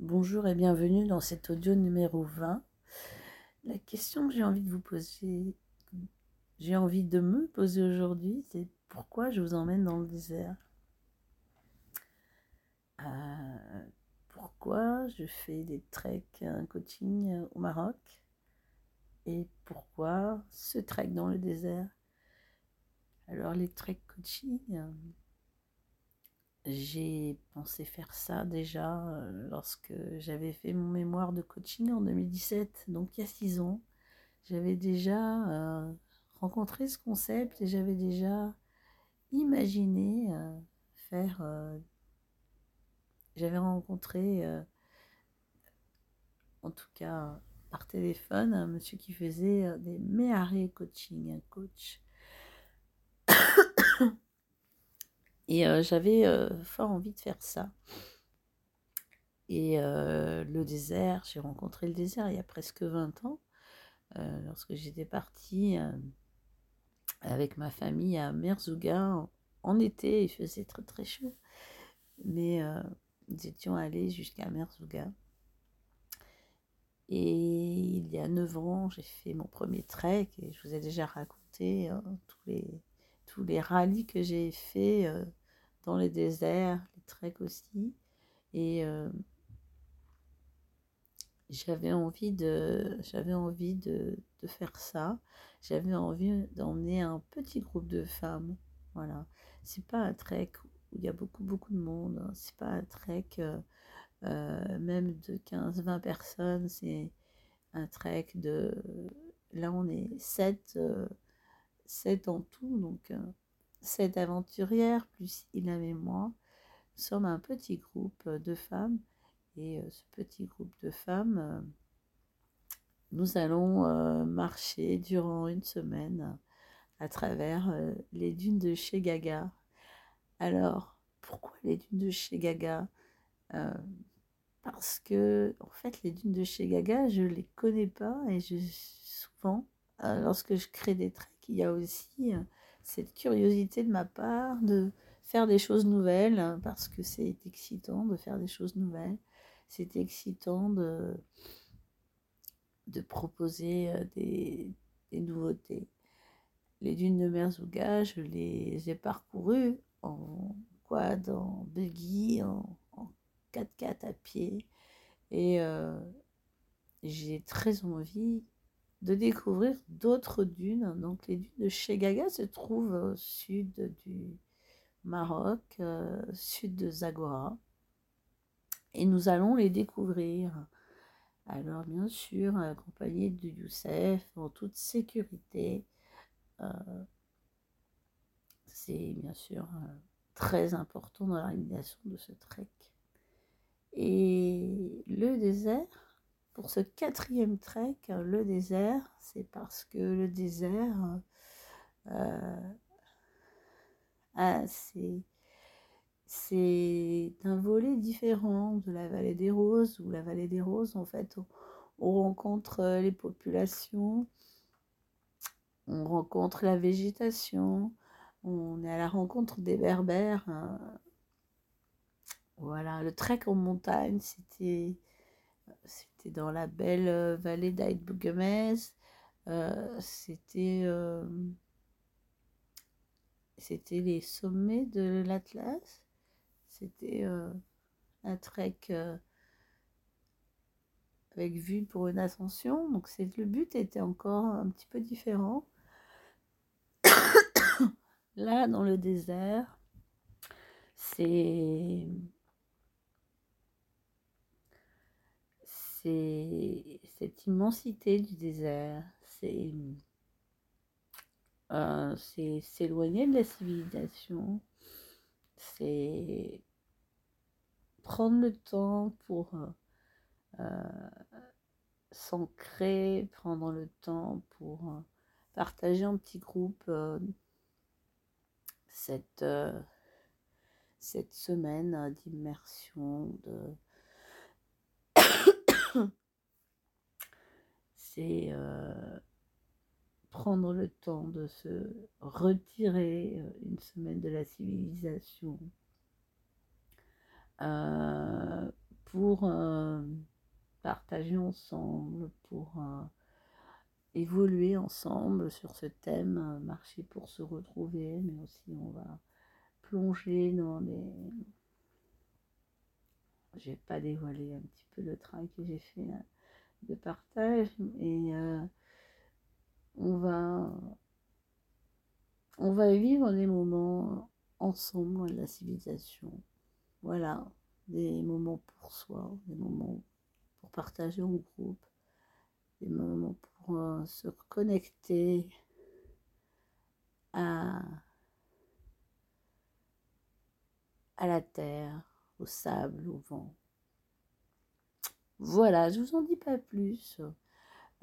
Bonjour et bienvenue dans cet audio numéro 20. La question que j'ai envie de vous poser, j'ai envie de me poser aujourd'hui, c'est pourquoi je vous emmène dans le désert? Euh, Pourquoi je fais des treks, un coaching au Maroc? Et pourquoi ce trek dans le désert? Alors les treks coaching, j'ai pensé faire ça déjà euh, lorsque j'avais fait mon mémoire de coaching en 2017, donc il y a six ans. J'avais déjà euh, rencontré ce concept et j'avais déjà imaginé euh, faire. j'avais rencontré, en tout cas par téléphone, un monsieur qui faisait des méharé coaching, un coach Et euh, j'avais euh, fort envie de faire ça. Et euh, le désert, j'ai rencontré le désert il y a presque 20 ans, lorsque j'étais partie avec ma famille à Merzouga en, été, il faisait très très chaud. Mais nous étions allés jusqu'à Merzouga. Et il y a 9 ans, j'ai fait mon premier trek et je vous ai déjà raconté hein, tous, les, tous les rallyes que j'ai fait dans les déserts, les treks aussi. Et euh, j'avais envie de j'avais envie de, de, faire ça j'avais envie d'emmener un petit groupe de femmes voilà c'est pas un trek où il y a beaucoup beaucoup de monde hein. c'est pas un trek euh, euh, même de 15 20 personnes c'est un trek de là on est 7 7 en tout donc cette aventurière, plus il et moi, sommes un petit groupe de femmes. Et euh, ce petit groupe de femmes, euh, nous allons euh, marcher durant une semaine à travers les dunes de chez Gaga. Alors, pourquoi les dunes de chez Gaga? Parce que, en fait, les dunes de chez Gaga, je ne les connais pas et je, souvent, lorsque je crée des treks, il y a aussi cette curiosité de ma part de faire des choses nouvelles, hein, parce que c'est excitant de faire des choses nouvelles. C'est excitant de, de proposer euh, des, nouveautés. Les dunes de Merzouga, je les ai parcourues en quad, en buggy, en, 4x4 à pied. Et euh, j'ai très envie de découvrir d'autres dunes. Donc les dunes de Chegaga se trouvent au sud du Maroc, euh, sud de Zagora. Et nous allons les découvrir. Alors bien sûr, accompagné de Youssef, en toute sécurité. Euh, c'est bien sûr euh, très important dans la réalisation de ce trek. Et le désert, pour ce quatrième trek, le désert, c'est parce que le désert, euh, c'est un volet différent de la vallée des roses, où la vallée des roses, en fait, on, rencontre les populations, on rencontre la végétation, on est à la rencontre des berbères. Hein. Voilà, le trek en montagne, c'était c'était dans la belle euh, vallée d'Aïd euh, c'était euh, c'était les sommets de l'Atlas. C'était un trek avec vue pour une ascension. Donc le but était encore un petit peu différent. Là, dans le désert, c'est c'est cette immensité du désert, c'est euh, s'éloigner de la civilisation, c'est prendre le temps pour euh, s'ancrer, prendre le temps pour euh, partager en petit groupe euh, cette, cette semaine d'immersion, de euh, prendre le temps de se retirer euh, une semaine de la civilisation euh, pour partager ensemble, pour évoluer ensemble sur ce thème, marcher pour se retrouver, mais aussi on va plonger dans des... Je vais pas dévoiler un petit peu le travail que j'ai fait de partage et on va on va vivre des moments ensemble de la civilisation. Voilà, des moments pour soi, des moments pour partager en groupe, des moments pour euh, se connecter à, à la terre, au sable, au vent. Voilà, je vous en dis pas plus.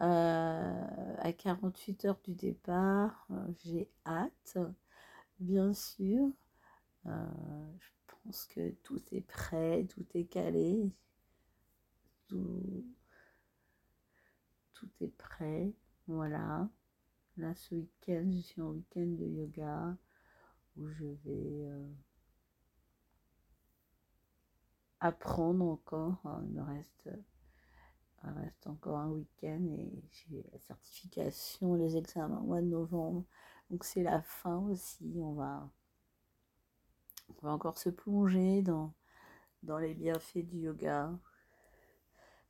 Euh, à 48 heures du départ, euh, j'ai hâte, bien sûr. je pense que tout est prêt, tout est calé. Tout, est prêt. Voilà. Là, ce week-end, je suis en week-end de yoga où je vais euh, apprendre encore. Il me reste, encore un week-end et j'ai la certification, les examens au mois de novembre. Donc c'est la fin aussi. On va on va encore se plonger dans, dans les bienfaits du yoga,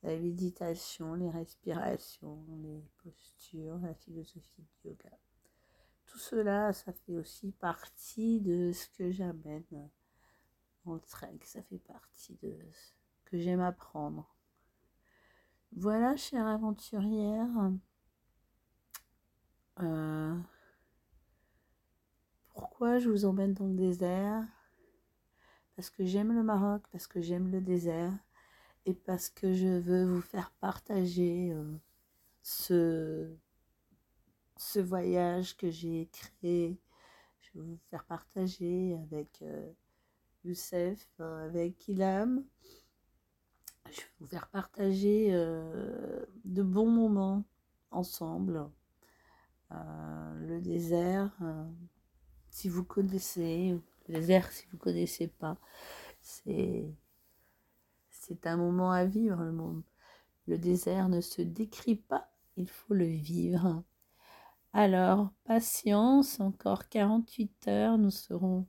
la méditation, les respirations, les postures, la philosophie du yoga. Tout cela, ça fait aussi partie de ce que j'amène trek. Ça fait partie de ce que j'aime apprendre. Voilà, chère aventurière. Euh, pourquoi je vous emmène dans le désert? Parce que j'aime le Maroc, parce que j'aime le désert et parce que je veux vous faire partager euh, ce, ce voyage que j'ai créé. Je veux vous faire partager avec euh, Youssef, euh, avec Ilham. Je veux vous faire partager de bons moments ensemble. le désert, si vous connaissez, le désert, si vous ne connaissez pas, c'est, c'est un moment à vivre. Le, le désert ne se décrit pas, il faut le vivre. Alors, patience, encore 48 heures, nous serons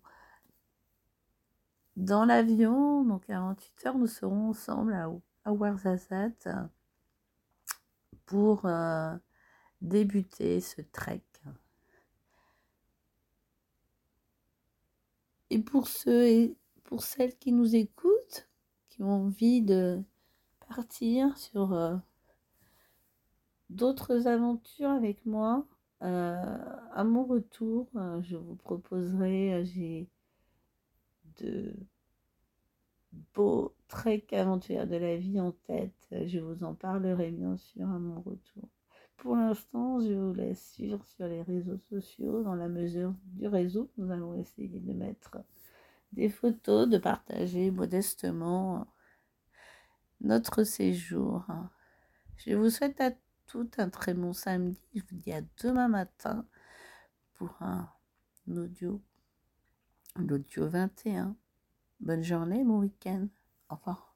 dans l'avion. Dans 48 heures, nous serons ensemble à, à pour euh, débuter ce trek. Et pour ceux et pour celles qui nous écoutent, qui ont envie de partir sur euh, d'autres aventures avec moi, euh, à mon retour, je vous proposerai, j'ai de beaux treks aventures de la vie en tête. Je vous en parlerai bien sûr à mon retour. Pour l'instant, je vous laisse suivre sur les réseaux sociaux dans la mesure du réseau. Nous allons essayer de mettre des photos, de partager modestement notre séjour. Je vous souhaite à tout un très bon samedi. Je vous dis à demain matin pour un audio, l'audio 21. Bonne journée, bon week-end. Au revoir.